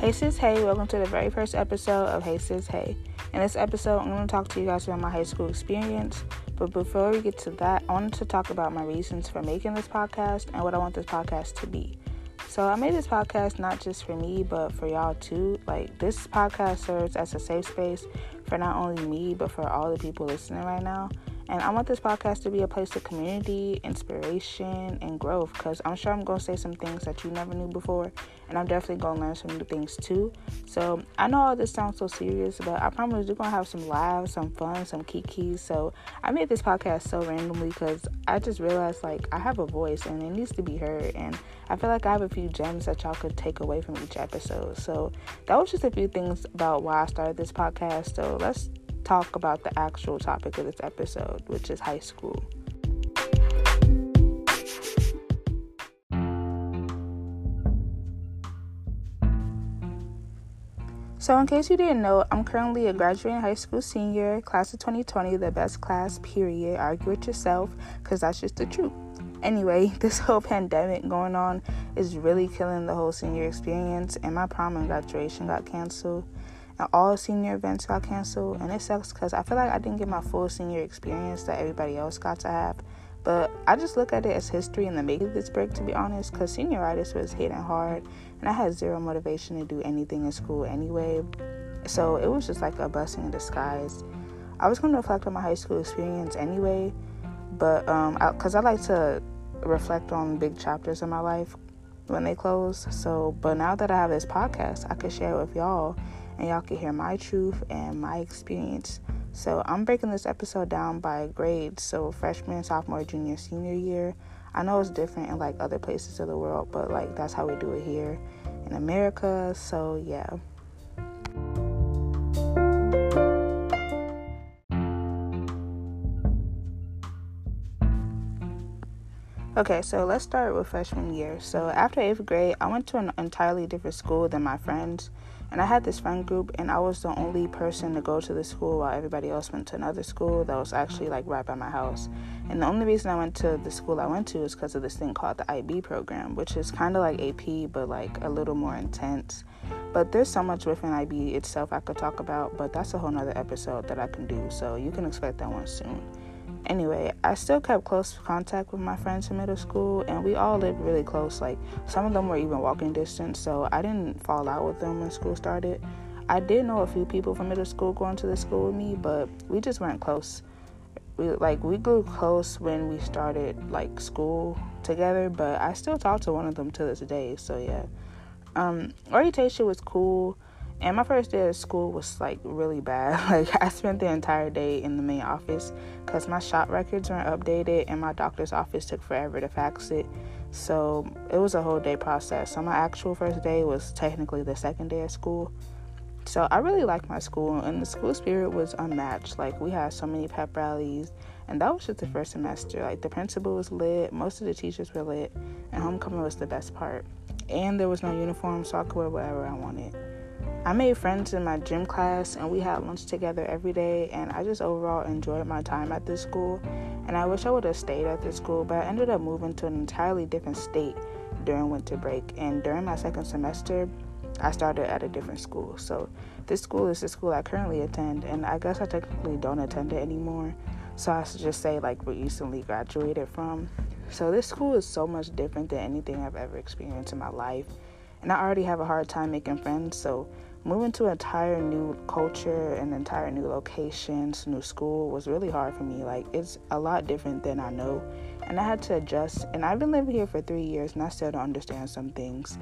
Hey sis, hey, welcome to the very first episode of Hey sis, hey. In this episode, I'm going to talk to you guys about my high school experience. But before we get to that, I wanted to talk about my reasons for making this podcast and what I want this podcast to be. So, I made this podcast not just for me, but for y'all too. Like, this podcast serves as a safe space for not only me, but for all the people listening right now. And I want this podcast to be a place of community, inspiration, and growth because I'm sure I'm going to say some things that you never knew before. And I'm definitely going to learn some new things too. So I know all this sounds so serious, but I promise we're going to have some laughs, some fun, some kikis. So I made this podcast so randomly because I just realized like I have a voice and it needs to be heard. And I feel like I have a few gems that y'all could take away from each episode. So that was just a few things about why I started this podcast. So let's talk about the actual topic of this episode, which is high school. So, in case you didn't know, I'm currently a graduating high school senior, class of 2020, the best class, period. Argue with yourself, because that's just the truth. Anyway, this whole pandemic going on is really killing the whole senior experience, and my prom and graduation got canceled all senior events got canceled and it sucks because i feel like i didn't get my full senior experience that everybody else got to have. But i just look at it as history in the making of this break to be honest because senioritis was hitting hard and i had zero motivation to do anything in school anyway. So it was just like a blessing in disguise. I was going to reflect on my high school experience anyway but um because I, I like to reflect on big chapters in my life when they close. So but now that i have this podcast i could share it with y'all and y'all can hear my truth and my experience. So I'm breaking this episode down by grades. So freshman, sophomore, junior, senior year. I know it's different in like other places of the world, but like that's how we do it here in America. So yeah. Okay, so let's start with freshman year. So after eighth grade, I went to an entirely different school than my friends. And I had this friend group, and I was the only person to go to the school while everybody else went to another school that was actually like right by my house. And the only reason I went to the school I went to is because of this thing called the IB program, which is kind of like AP, but like a little more intense. But there's so much within IB itself I could talk about, but that's a whole nother episode that I can do, so you can expect that one soon. Anyway, I still kept close contact with my friends in middle school, and we all lived really close. Like, some of them were even walking distance, so I didn't fall out with them when school started. I did know a few people from middle school going to the school with me, but we just weren't close. We like we grew close when we started like school together, but I still talk to one of them to this day. So yeah, um, orientation was cool. And my first day of school was like really bad. Like I spent the entire day in the main office because my shot records weren't updated and my doctor's office took forever to fax it. So it was a whole day process. So my actual first day was technically the second day of school. So I really liked my school and the school spirit was unmatched. Like we had so many pep rallies and that was just the first semester. Like the principal was lit, most of the teachers were lit, and homecoming was the best part. And there was no uniform, so I could wear whatever I wanted. I made friends in my gym class and we had lunch together every day and I just overall enjoyed my time at this school and I wish I would have stayed at this school but I ended up moving to an entirely different state during winter break and during my second semester I started at a different school. So this school is the school I currently attend and I guess I technically don't attend it anymore. So I should just say like recently graduated from. So this school is so much different than anything I've ever experienced in my life. And I already have a hard time making friends, so moving to an entire new culture and entire new location, new school was really hard for me. Like it's a lot different than I know, and I had to adjust. And I've been living here for three years, and I still don't understand some things.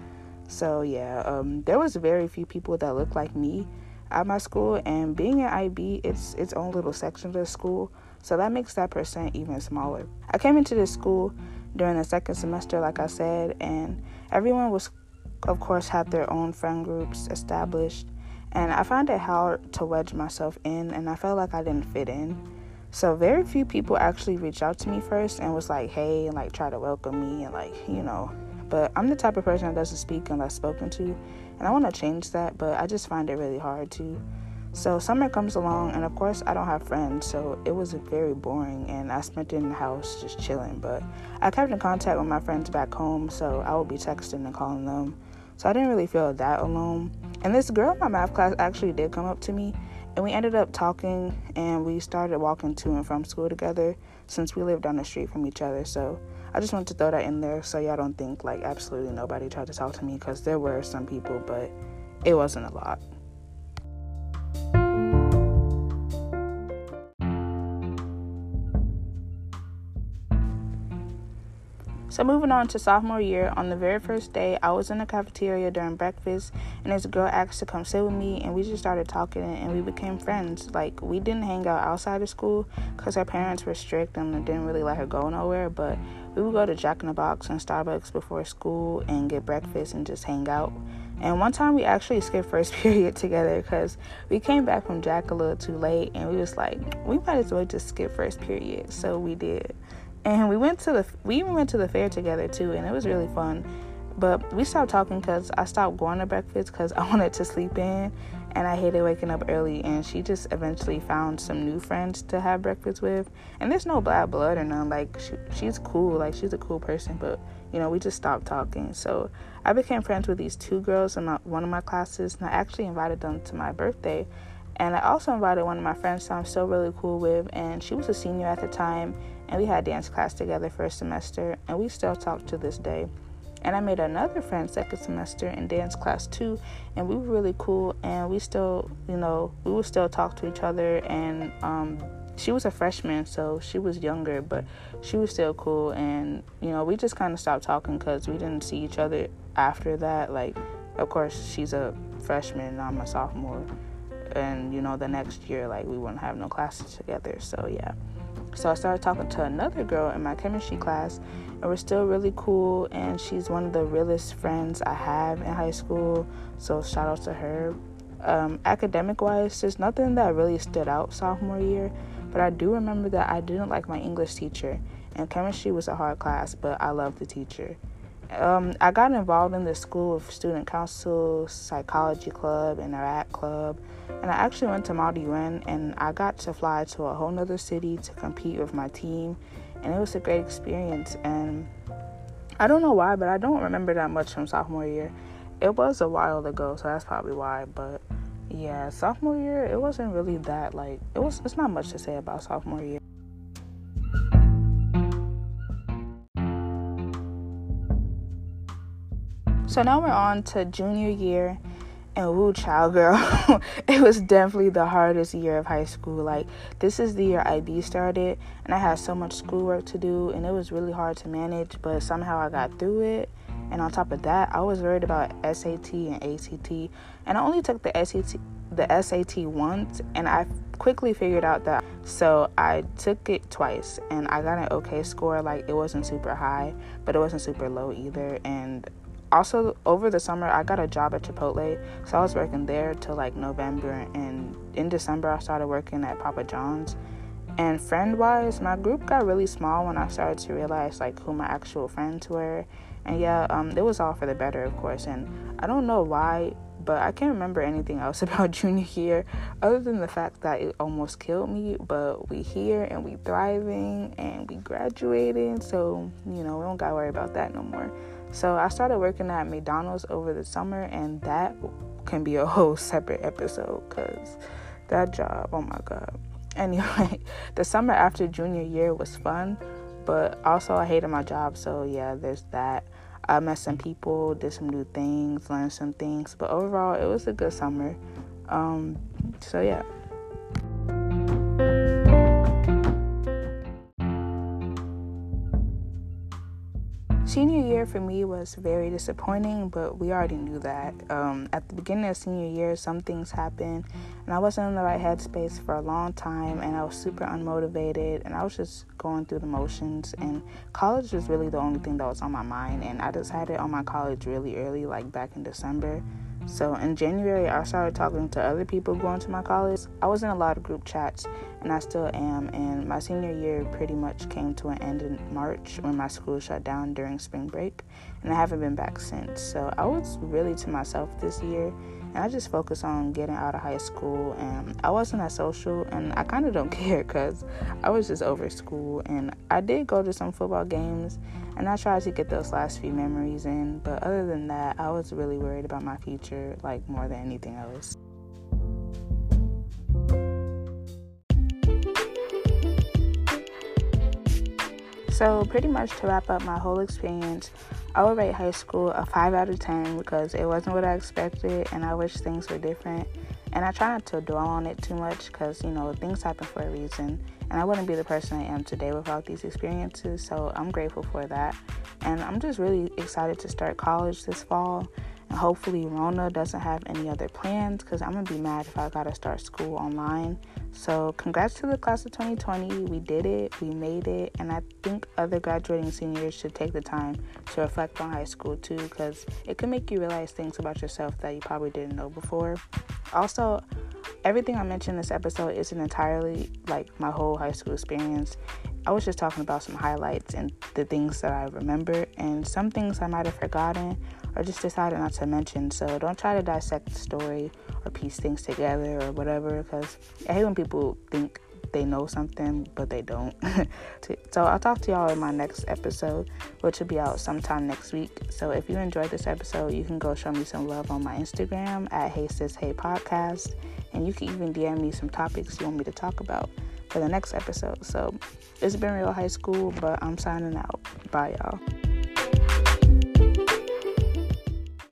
So yeah, um, there was very few people that looked like me at my school, and being at IB, it's its own little section of the school, so that makes that percent even smaller. I came into this school during the second semester, like I said, and everyone was of course, had their own friend groups established, and I found it hard to wedge myself in, and I felt like I didn't fit in. So very few people actually reached out to me first and was like, "Hey," and like try to welcome me and like you know. But I'm the type of person that doesn't speak unless spoken to, and I want to change that, but I just find it really hard to. So summer comes along, and of course I don't have friends, so it was very boring, and I spent it in the house just chilling. But I kept in contact with my friends back home, so I would be texting and calling them. So I didn't really feel that alone. And this girl in my math class actually did come up to me and we ended up talking and we started walking to and from school together since we lived down the street from each other. So I just wanted to throw that in there so y'all don't think like absolutely nobody tried to talk to me because there were some people, but it wasn't a lot. So moving on to sophomore year, on the very first day, I was in the cafeteria during breakfast, and this girl asked to come sit with me, and we just started talking, and we became friends. Like we didn't hang out outside of school because her parents were strict and didn't really let her go nowhere, but we would go to Jack in the Box and Starbucks before school and get breakfast and just hang out. And one time we actually skipped first period together because we came back from Jack a little too late, and we was like, we might as well just skip first period. So we did and we went to the we even went to the fair together too and it was really fun. But we stopped talking because i stopped going to breakfast because i wanted to sleep in and i hated waking up early and she just eventually found some new friends to have breakfast with. And there's no bad blood or none like she, she's cool like she's a cool person but you know we just stopped talking. So i became friends with these two girls in my, one of my classes and i actually invited them to my birthday. And I also invited one of my friends that I'm still really cool with, and she was a senior at the time, and we had dance class together first semester, and we still talk to this day. And I made another friend second semester in dance class too, and we were really cool, and we still, you know, we would still talk to each other. And um, she was a freshman, so she was younger, but she was still cool. And you know, we just kind of stopped talking because we didn't see each other after that. Like, of course, she's a freshman, and I'm a sophomore and you know the next year like we wouldn't have no classes together so yeah so i started talking to another girl in my chemistry class and we're still really cool and she's one of the realest friends i have in high school. So shout out to her. Um, academic wise there's nothing that really stood out sophomore year but i do remember that i didn't like my english teacher and chemistry was a hard class but i loved the teacher. Um, I got involved in the school of student council, psychology club, and art club, and I actually went to Model UN and I got to fly to a whole nother city to compete with my team, and it was a great experience. And I don't know why, but I don't remember that much from sophomore year. It was a while ago, so that's probably why. But yeah, sophomore year, it wasn't really that like it was. It's not much to say about sophomore year. So now we're on to junior year, and woo, child girl, it was definitely the hardest year of high school. Like, this is the year IB started, and I had so much schoolwork to do, and it was really hard to manage, but somehow I got through it. And on top of that, I was worried about SAT and ACT, and I only took the SAT the SAT once, and I quickly figured out that so I took it twice and I got an okay score like it wasn't super high but it wasn't super low either and also over the summer i got a job at chipotle so i was working there till like november and in december i started working at papa john's. And friend wise my group got really small when i started to realize like who my actual friends were. And yeah um, it was all for the better of course and i don't know why but i can't remember anything else about junior year other than the fact that it almost killed me but we here and we thriving and we graduating so you know we don't gotta worry about that no more so I started working at McDonald's over the summer, and that can be a whole separate episode because that job, oh my god. Anyway, the summer after junior year was fun, but also I hated my job, so yeah, there's that. I met some people, did some new things, learned some things, but overall, it was a good summer. Um, so yeah. Senior year for me was very disappointing, but we already knew that. Um, at the beginning of senior year, some things happened, and I wasn't in the right headspace for a long time, and I was super unmotivated, and I was just going through the motions. And college was really the only thing that was on my mind, and I decided on my college really early, like back in December. So in January, I started talking to other people going to my college. I was in a lot of group chats, and I still am. And my senior year pretty much came to an end in March when my school shut down during spring break, and I haven't been back since. So I was really to myself this year, and I just focused on getting out of high school. And I wasn't as social, and I kind of don't care because I was just over school. And I did go to some football games, and I tried to get those last few memories in. But other than that, I was really worried about my future, like more than anything else. So, pretty much to wrap up my whole experience, I would rate high school a 5 out of 10 because it wasn't what I expected and I wish things were different. And I try not to dwell on it too much because, you know, things happen for a reason. And I wouldn't be the person I am today without these experiences. So I'm grateful for that. And I'm just really excited to start college this fall. And hopefully, Rona doesn't have any other plans because I'm going to be mad if I got to start school online. So, congrats to the class of 2020. We did it, we made it, and I think other graduating seniors should take the time to reflect on high school too because it can make you realize things about yourself that you probably didn't know before. Also, everything I mentioned in this episode isn't entirely like my whole high school experience. I was just talking about some highlights and the things that I remember, and some things I might have forgotten or just decided not to mention. So don't try to dissect the story or piece things together or whatever, because I hate when people think they know something but they don't. so I'll talk to y'all in my next episode, which will be out sometime next week. So if you enjoyed this episode, you can go show me some love on my Instagram at Hey Sis Hey Podcast, and you can even DM me some topics you want me to talk about for the next episode. So it's been real high school, but I'm signing out. Bye, y'all.